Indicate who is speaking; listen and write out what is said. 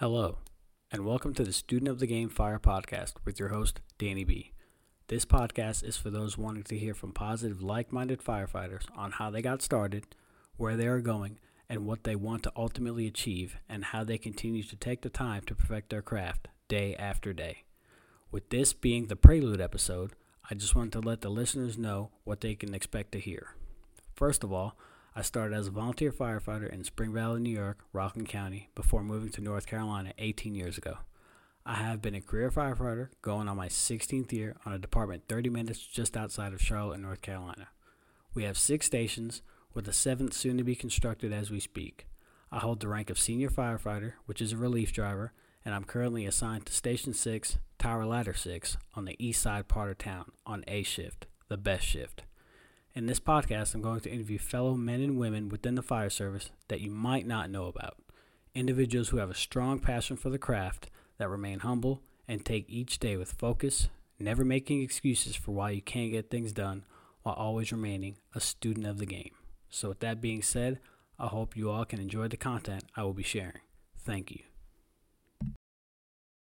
Speaker 1: Hello, and welcome to the Student of the Game Fire podcast with your host, Danny B. This podcast is for those wanting to hear from positive, like minded firefighters on how they got started, where they are going, and what they want to ultimately achieve, and how they continue to take the time to perfect their craft day after day. With this being the prelude episode, I just want to let the listeners know what they can expect to hear. First of all, I started as a volunteer firefighter in Spring Valley, New York, Rockland County, before moving to North Carolina 18 years ago. I have been a career firefighter going on my 16th year on a department 30 minutes just outside of Charlotte, North Carolina. We have six stations, with a seventh soon to be constructed as we speak. I hold the rank of senior firefighter, which is a relief driver, and I'm currently assigned to Station 6, Tower Ladder 6, on the east side part of town on A shift, the best shift. In this podcast, I'm going to interview fellow men and women within the fire service that you might not know about. Individuals who have a strong passion for the craft, that remain humble, and take each day with focus, never making excuses for why you can't get things done, while always remaining a student of the game. So, with that being said, I hope you all can enjoy the content I will be sharing. Thank you.